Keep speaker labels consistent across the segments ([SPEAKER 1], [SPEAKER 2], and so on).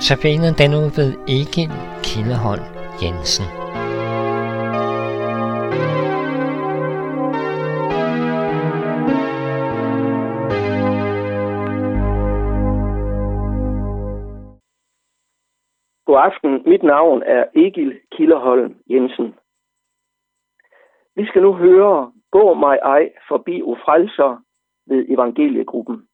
[SPEAKER 1] tabenen den ud ved Egil Kildeholm Jensen.
[SPEAKER 2] God aften. Mit navn er Egil Kilderholm Jensen. Vi skal nu høre Gå mig ej forbi ufrelser ved Evangeliegruppen.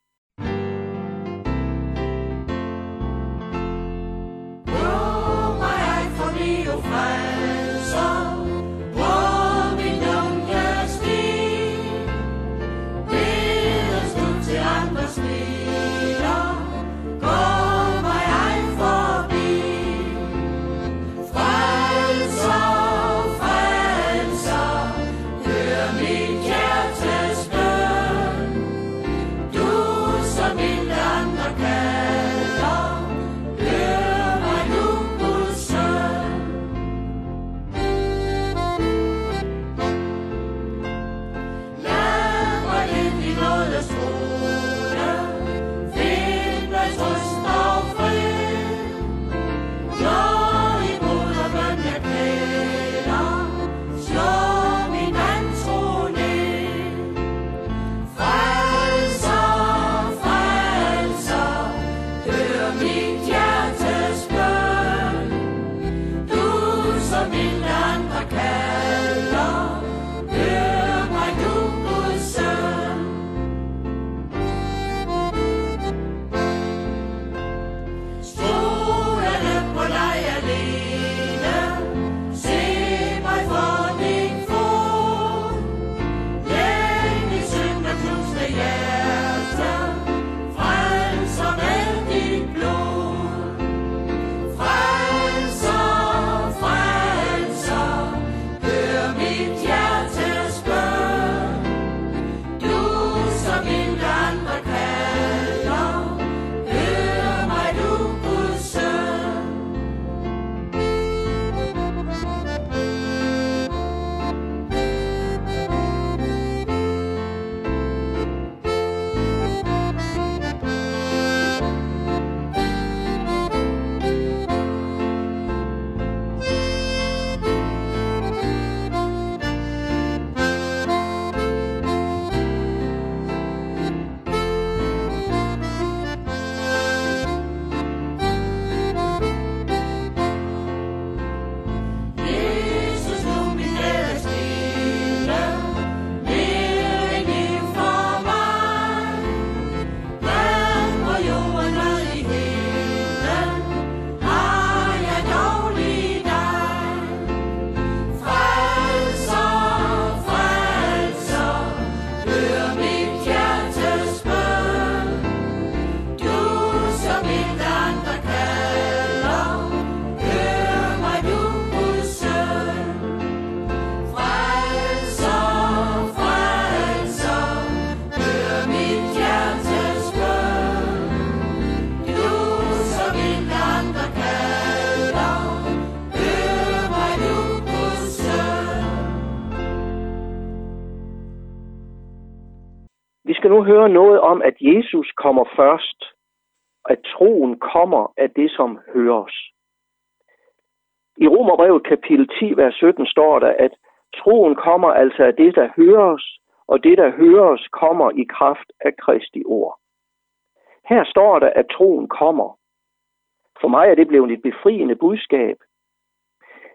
[SPEAKER 2] Nu hører noget om, at Jesus kommer først, at troen kommer af det, som høres. I Romerbrevet kapitel 10, vers 17 står der, at troen kommer altså af det, der høres, og det, der høres, kommer i kraft af Kristi ord. Her står der, at troen kommer. For mig er det blevet et befriende budskab.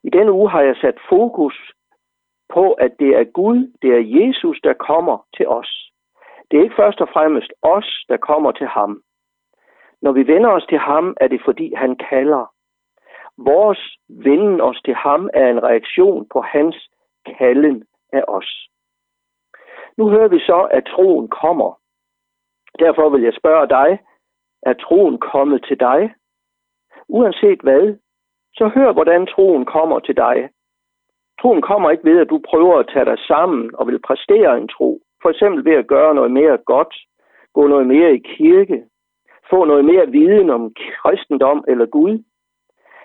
[SPEAKER 2] I denne uge har jeg sat fokus på, at det er Gud, det er Jesus, der kommer til os. Det er ikke først og fremmest os, der kommer til ham. Når vi vender os til ham, er det fordi han kalder. Vores venden os til ham er en reaktion på hans kalden af os. Nu hører vi så, at troen kommer. Derfor vil jeg spørge dig, er troen kommet til dig? Uanset hvad, så hør, hvordan troen kommer til dig. Troen kommer ikke ved, at du prøver at tage dig sammen og vil præstere en tro. For eksempel ved at gøre noget mere godt, gå noget mere i kirke, få noget mere viden om kristendom eller Gud.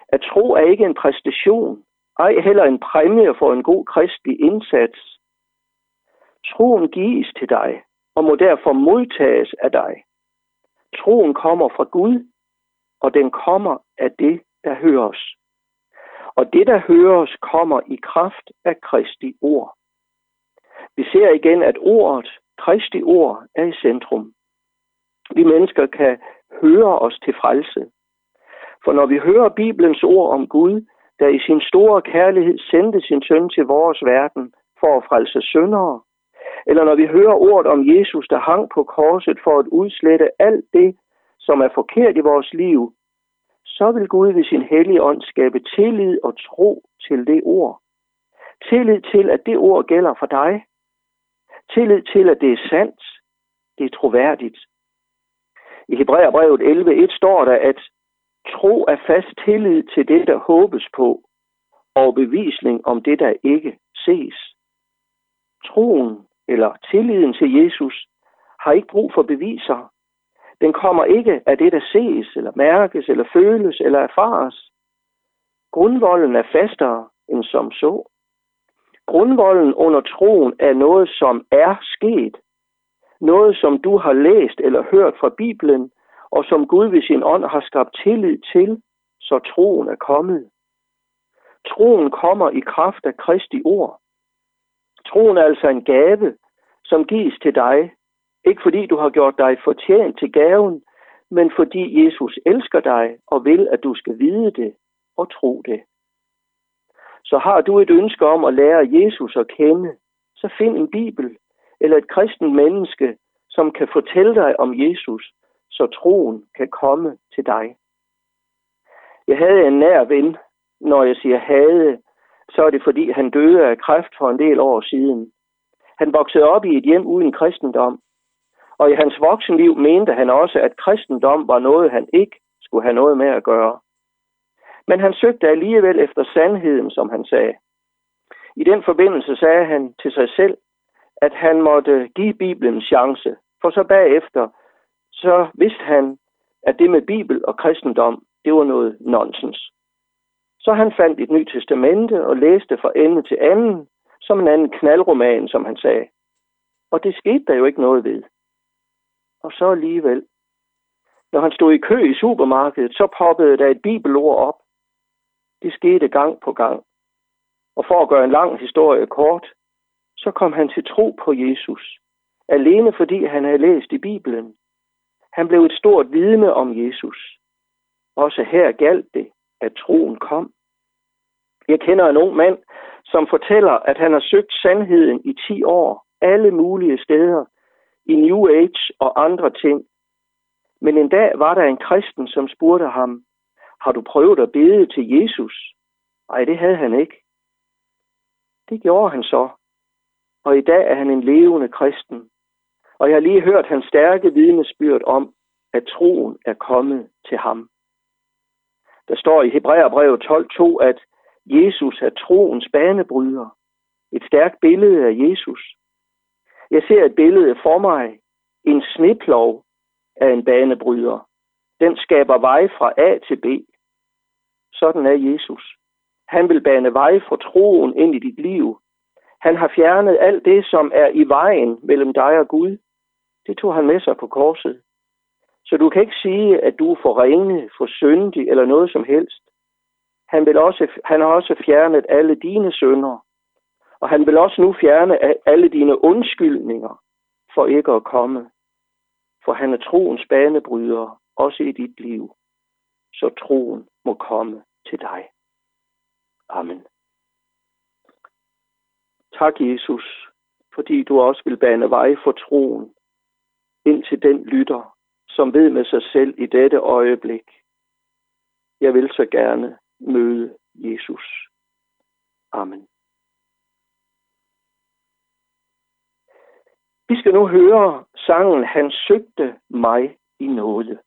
[SPEAKER 2] At tro er ikke en præstation, ej heller en præmie for en god kristelig indsats. Troen gives til dig og må derfor modtages af dig. Troen kommer fra Gud,
[SPEAKER 3] og den kommer af det, der høres. Og det, der høres, kommer i kraft af Kristi ord. Vi ser igen, at ordet, Kristi ord, er i centrum. Vi mennesker kan høre os til frelse. For når vi hører Bibelens ord om Gud, der i sin store kærlighed sendte sin søn til vores verden for at frelse syndere, eller når vi hører ordet om Jesus, der hang på korset for at udslette alt det, som er forkert i vores liv, så vil Gud ved sin hellige ånd skabe tillid og tro til det ord. Tillid til, at det ord gælder for dig. Tillid til, at det er sandt. Det er troværdigt. I Hebræerbrevet 11.1 står der, at tro er fast tillid til det, der håbes på, og bevisning om det, der ikke ses. Troen eller tilliden til Jesus har ikke brug for beviser. Den kommer ikke af det, der ses, eller mærkes, eller føles, eller erfares. Grundvolden er fastere end som så. Grundvolden under troen er noget, som er sket. Noget, som du har læst eller hørt fra Bibelen, og som Gud ved sin ånd har skabt tillid til, så troen er kommet. Troen kommer i kraft af Kristi ord. Troen er altså en gave, som gives til dig, ikke fordi du har gjort dig fortjent til gaven, men fordi Jesus elsker dig og vil, at du skal vide det og tro det. Så har du et ønske om at lære Jesus at kende, så find en bibel eller et kristen menneske, som kan fortælle dig om Jesus, så troen kan komme til dig. Jeg havde en nær ven. Når jeg siger havde, så er det fordi han døde af kræft for en del år siden. Han voksede op i et hjem uden kristendom, og i hans voksenliv mente han også, at kristendom var noget, han ikke skulle have noget med at gøre. Men han søgte alligevel efter sandheden, som han sagde. I den forbindelse sagde han til sig selv, at han måtte give Bibelen en chance, for så bagefter, så vidste han, at det med Bibel og kristendom, det var noget nonsens. Så han fandt et nyt testamente og læste fra ende til anden, som en anden knaldroman, som han sagde. Og det skete der jo ikke noget ved. Og så alligevel. Når han stod i kø i supermarkedet, så poppede der et bibelord op. Det skete gang på gang. Og for at gøre en lang historie kort, så kom han til tro på Jesus. Alene fordi han havde læst i Bibelen. Han blev et stort vidne om Jesus. Også her galt det, at troen kom. Jeg kender en ung mand, som fortæller, at han har søgt sandheden i 10 år, alle mulige steder, i New Age og andre ting. Men en dag var der en kristen, som spurgte ham, har du prøvet at bede til Jesus? Nej, det havde han ikke. Det gjorde han så. Og i dag er han en levende kristen. Og jeg har lige hørt hans stærke vidnesbyrd om, at troen er kommet til ham. Der står i Hebræerbrevet 12.2, at Jesus er troens banebryder. Et stærkt billede af Jesus. Jeg ser et billede for mig. En sneplov af en banebryder. Den skaber vej fra A til B. Sådan er Jesus. Han vil bane vej for troen ind i dit liv. Han har fjernet alt det, som er i vejen mellem dig og Gud. Det tog han med sig på korset. Så du kan ikke sige, at du er for ringe, for syndig eller noget som helst. Han, vil også, han har også fjernet alle dine sønder. Og han vil også nu fjerne alle dine undskyldninger for ikke at komme. For han er troens banebryder, også i dit liv. Så troen må komme til dig. Amen. Tak, Jesus, fordi du også vil bane vej for troen ind til den lytter, som ved med sig selv i dette øjeblik. Jeg vil så gerne møde Jesus. Amen. Vi skal nu høre sangen Han søgte mig i nåde.